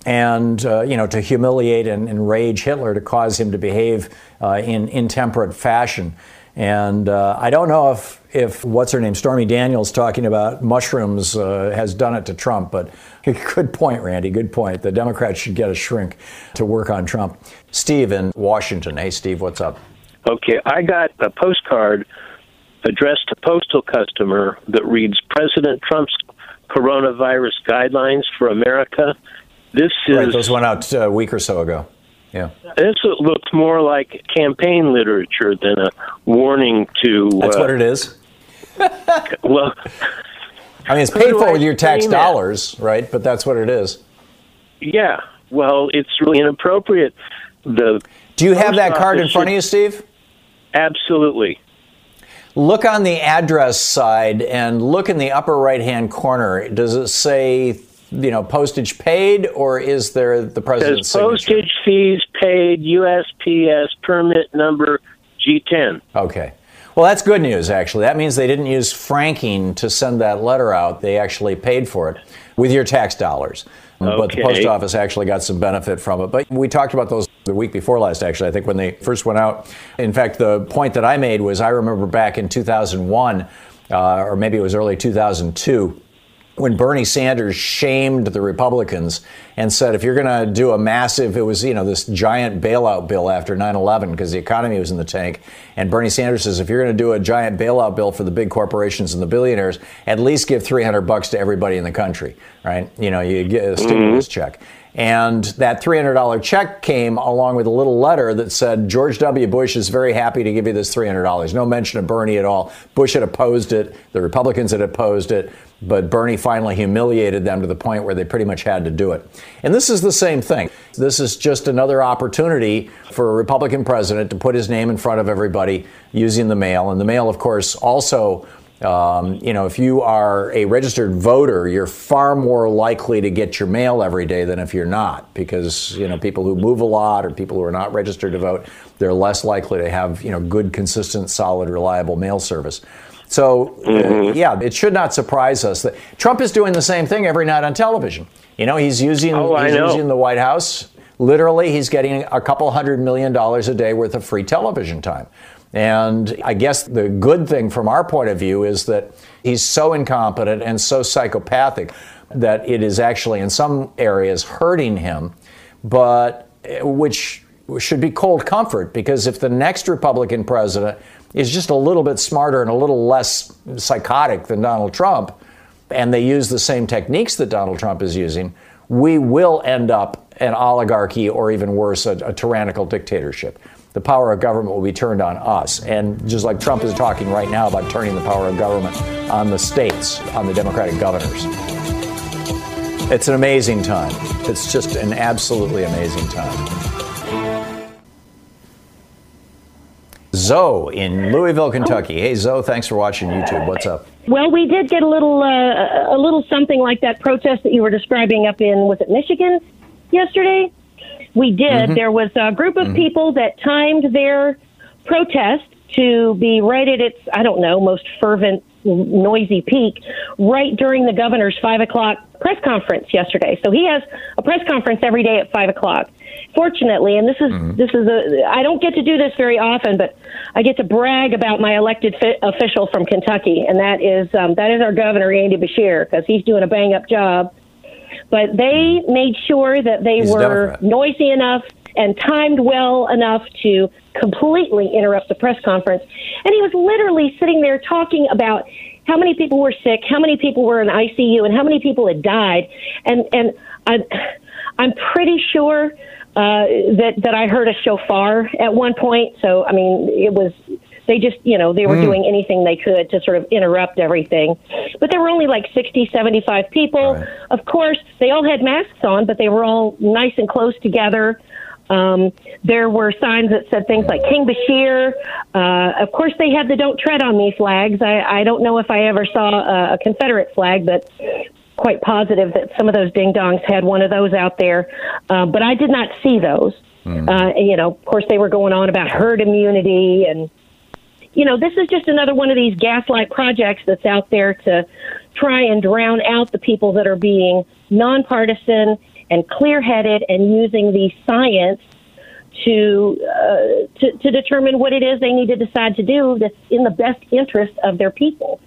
and uh, you know to humiliate and enrage Hitler to cause him to behave uh, in intemperate fashion. And uh, I don't know if if what's her name Stormy Daniels talking about mushrooms uh, has done it to Trump, but good point, Randy. Good point. The Democrats should get a shrink to work on Trump. Steve in Washington. Hey, Steve, what's up? Okay, I got a postcard addressed to postal customer that reads President Trump's coronavirus guidelines for America this is right, those went out a week or so ago. Yeah. This looks more like campaign literature than a warning to. That's uh, what it is. well, I mean, it's paid for with your tax dollars, right? But that's what it is. Yeah. Well, it's really inappropriate. The Do you have that card in front of you, Steve? Absolutely. Look on the address side and look in the upper right hand corner. Does it say you know, postage paid, or is there the president's Says postage fees paid, USPS permit number G10. Okay. Well, that's good news, actually. That means they didn't use franking to send that letter out. They actually paid for it with your tax dollars. Okay. But the post office actually got some benefit from it. But we talked about those the week before last, actually, I think, when they first went out. In fact, the point that I made was I remember back in 2001, uh, or maybe it was early 2002 when Bernie Sanders shamed the Republicans and said, if you're going to do a massive, it was, you know, this giant bailout bill after 9 11 because the economy was in the tank. And Bernie Sanders says, if you're going to do a giant bailout bill for the big corporations and the billionaires, at least give 300 bucks to everybody in the country, right? You know, you get a stimulus mm-hmm. check. And that $300 check came along with a little letter that said, George W. Bush is very happy to give you this $300. No mention of Bernie at all. Bush had opposed it. The Republicans had opposed it. But Bernie finally humiliated them to the point where they pretty much had to do it. And this is the same thing. This is just another opportunity for a Republican president to put his name in front of everybody using the mail. And the mail, of course, also um, you know, if you are a registered voter, you're far more likely to get your mail every day than if you're not, because you know people who move a lot or people who are not registered to vote, they're less likely to have you know good, consistent, solid, reliable mail service. So, uh, mm-hmm. yeah, it should not surprise us that Trump is doing the same thing every night on television. You know, he's using oh, he's using the White House. Literally, he's getting a couple hundred million dollars a day worth of free television time. And I guess the good thing from our point of view is that he's so incompetent and so psychopathic that it is actually in some areas hurting him, but which should be cold comfort because if the next Republican president is just a little bit smarter and a little less psychotic than Donald Trump, and they use the same techniques that Donald Trump is using, we will end up an oligarchy or even worse, a, a tyrannical dictatorship the power of government will be turned on us. And just like Trump is talking right now about turning the power of government on the states, on the Democratic governors. It's an amazing time. It's just an absolutely amazing time. Zoe in Louisville, Kentucky. Hey, Zoe, thanks for watching YouTube. What's up? Well, we did get a little, uh, a little something like that protest that you were describing up in was it Michigan yesterday? We did. Mm-hmm. There was a group of mm-hmm. people that timed their protest to be right at its, I don't know, most fervent, noisy peak right during the governor's five o'clock press conference yesterday. So he has a press conference every day at five o'clock. Fortunately, and this is mm-hmm. this is a I don't get to do this very often, but I get to brag about my elected fi- official from Kentucky, and that is um, that is our governor Andy Beshear because he's doing a bang up job but they made sure that they He's were noisy enough and timed well enough to completely interrupt the press conference. And he was literally sitting there talking about how many people were sick, how many people were in ICU, and how many people had died. And and I'm I'm pretty sure uh, that that I heard a shofar at one point. So I mean, it was They just, you know, they were Mm. doing anything they could to sort of interrupt everything. But there were only like 60, 75 people. Of course, they all had masks on, but they were all nice and close together. Um, there were signs that said things like King Beshear. Uh, of course, they had the "Don't Tread on Me" flags. I, I don't know if I ever saw a, a Confederate flag, but quite positive that some of those ding dongs had one of those out there. Uh, but I did not see those. Uh, you know, of course, they were going on about herd immunity and you know, this is just another one of these gaslight projects that's out there to try and drown out the people that are being nonpartisan and clear-headed and using the science to, uh, to to determine what it is they need to decide to do that's in the best interest of their people.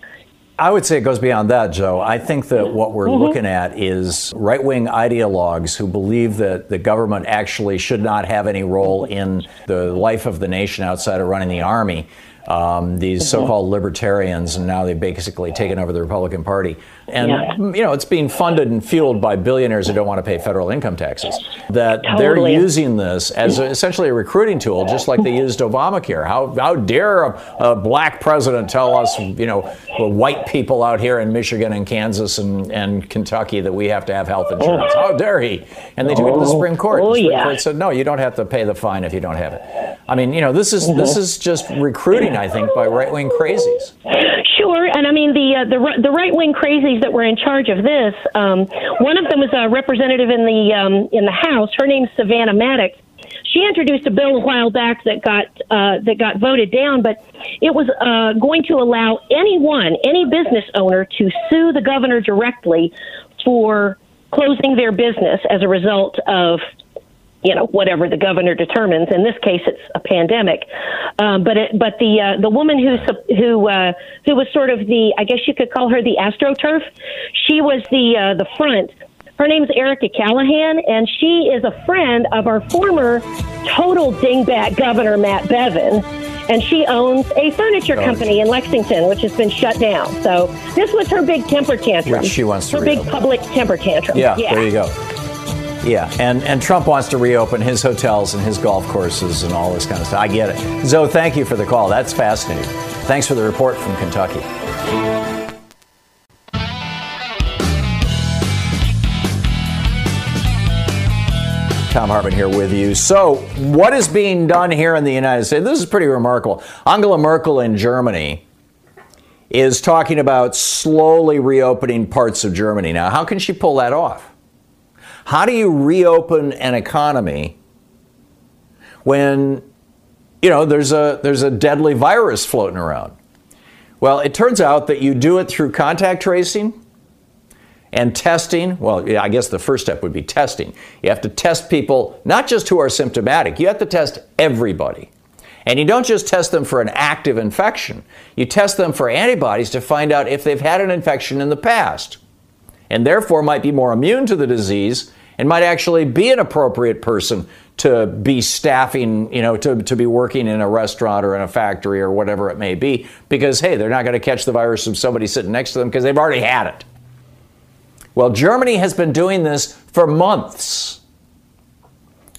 I would say it goes beyond that, Joe. I think that what we're Mhm. looking at is right wing ideologues who believe that the government actually should not have any role in the life of the nation outside of running the army. Um, these Mm-hmm. so called libertarians, and now they've basically taken over the Republican Party. And, Yeah. you know, it's being funded and fueled by billionaires who don't want to pay federal income taxes. That they're using this as essentially a recruiting tool, just like they used Obamacare. How, how dare a, a black president tell us, you know, white people out here in Michigan and Kansas and, and Kentucky that we have to have health insurance? How dare he? And they took it to the Supreme Court. Oh, the Supreme yeah. Court said, no, you don't have to pay the fine if you don't have it. I mean, you know, this is this Mhm. is just recruiting, I think, by right wing crazies. Sure, and I mean the uh, the the right wing crazies that were in charge of this. Um, one of them was a representative in the um, in the House. Her name's Savannah Maddox. She introduced a bill a while back that got uh, that got voted down, but it was uh, going to allow anyone, any business owner, to sue the governor directly for closing their business as a result of you know whatever the governor determines. In this case, it's a pandemic. Um, but it, but the uh, the woman who who uh, who was sort of the I guess you could call her the astroturf. She was the uh, the front. Her name's Erica Callahan, and she is a friend of our former total dingbat governor Matt Bevin. And she owns a furniture company in Lexington, which has been shut down. So this was her big temper tantrum. She wants to her big public temper tantrum. Yeah, there you go. Yeah, and, and Trump wants to reopen his hotels and his golf courses and all this kind of stuff. I get it. Zoe, thank you for the call. That's fascinating. Thanks for the report from Kentucky. Thom Hartmann here with you. So, what is being done here in the United States? This is pretty remarkable. Angela Merkel in Germany is talking about slowly reopening parts of Germany. Now, how can she pull that off? How do you reopen an economy when you know there's a there's a deadly virus floating around? Well, it turns out that you do it through contact tracing and testing. Well, I guess the first step would be testing. You have to test people not just who are symptomatic, you have to test everybody. And you don't just test them for an active infection, you test them for antibodies to find out if they've had an infection in the past and therefore might be more immune to the disease and might actually be an appropriate person to be staffing, you know, to, to be working in a restaurant or in a factory or whatever it may be, because hey, they're not going to catch the virus from somebody sitting next to them because they've already had it. Well, Germany has been doing this for months.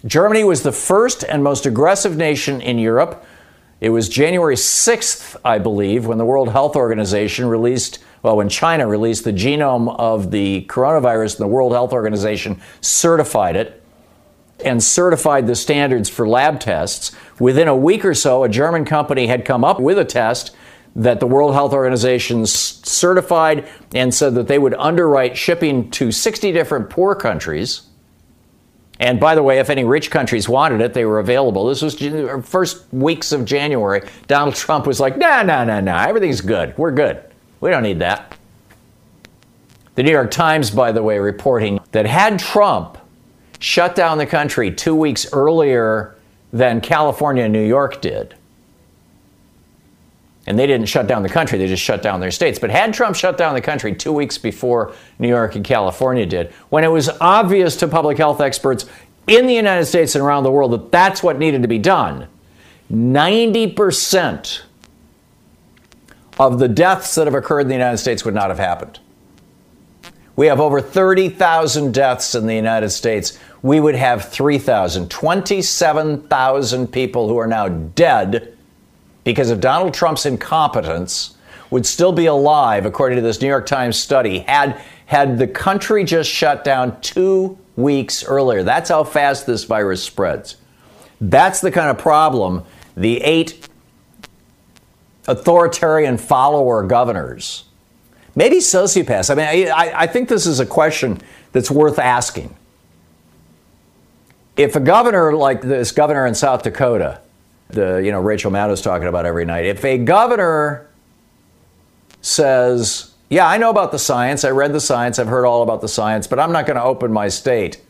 Germany was the first and most aggressive nation in Europe. It was January 6th, I believe, when the World Health Organization released, well, when China released the genome of the coronavirus, the World Health Organization certified it and certified the standards for lab tests. Within a week or so, a German company had come up with a test that the World Health Organization certified and said that they would underwrite shipping to 60 different poor countries. And by the way, if any rich countries wanted it, they were available. This was first weeks of January. Donald Trump was like, "No, no, no, no. Everything's good. We're good. We don't need that." The New York Times, by the way, reporting that had Trump shut down the country two weeks earlier than California and New York did, and they didn't shut down the country, they just shut down their states. But had Trump shut down the country two weeks before New York and California did, when it was obvious to public health experts in the United States and around the world that that's what needed to be done, 90% of the deaths that have occurred in the United States would not have happened. We have over 30,000 deaths in the United States. We would have 3,000, 27,000 people who are now dead Because if Donald Trump's incompetence would still be alive, according to this New York Times study, had, had the country just shut down two weeks earlier. That's how fast this virus spreads. That's the kind of problem the eight authoritarian follower governors, maybe sociopaths. I mean, I, I think this is a question that's worth asking. If a governor like this governor in South Dakota, the you know Rachel Maddow's talking about every night, if a governor says, "Yeah, I know about the science. I read the science. I've heard all about the science, but I'm not going to open my state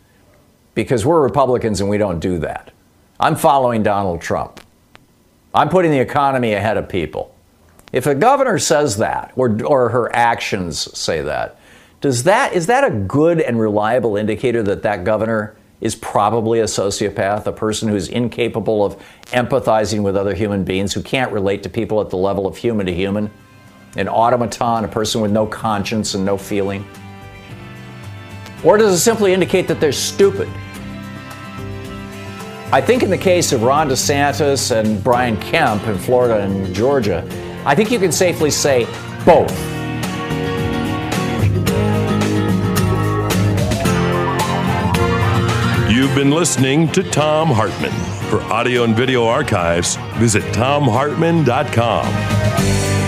because we're Republicans and we don't do that. I'm following Donald Trump. I'm putting the economy ahead of people." If a governor says that, or, or her actions say that, does that is that a good and reliable indicator that that governor is probably a sociopath, a person who's incapable of empathizing with other human beings, who can't relate to people at the level of human to human, an automaton, a person with no conscience and no feeling? Or does it simply indicate that they're stupid? I think in the case of Ron DeSantis and Brian Kemp in Florida and Georgia, I think you can safely say both. You've been listening to Thom Hartmann. For audio and video archives, visit thomhartmann.com.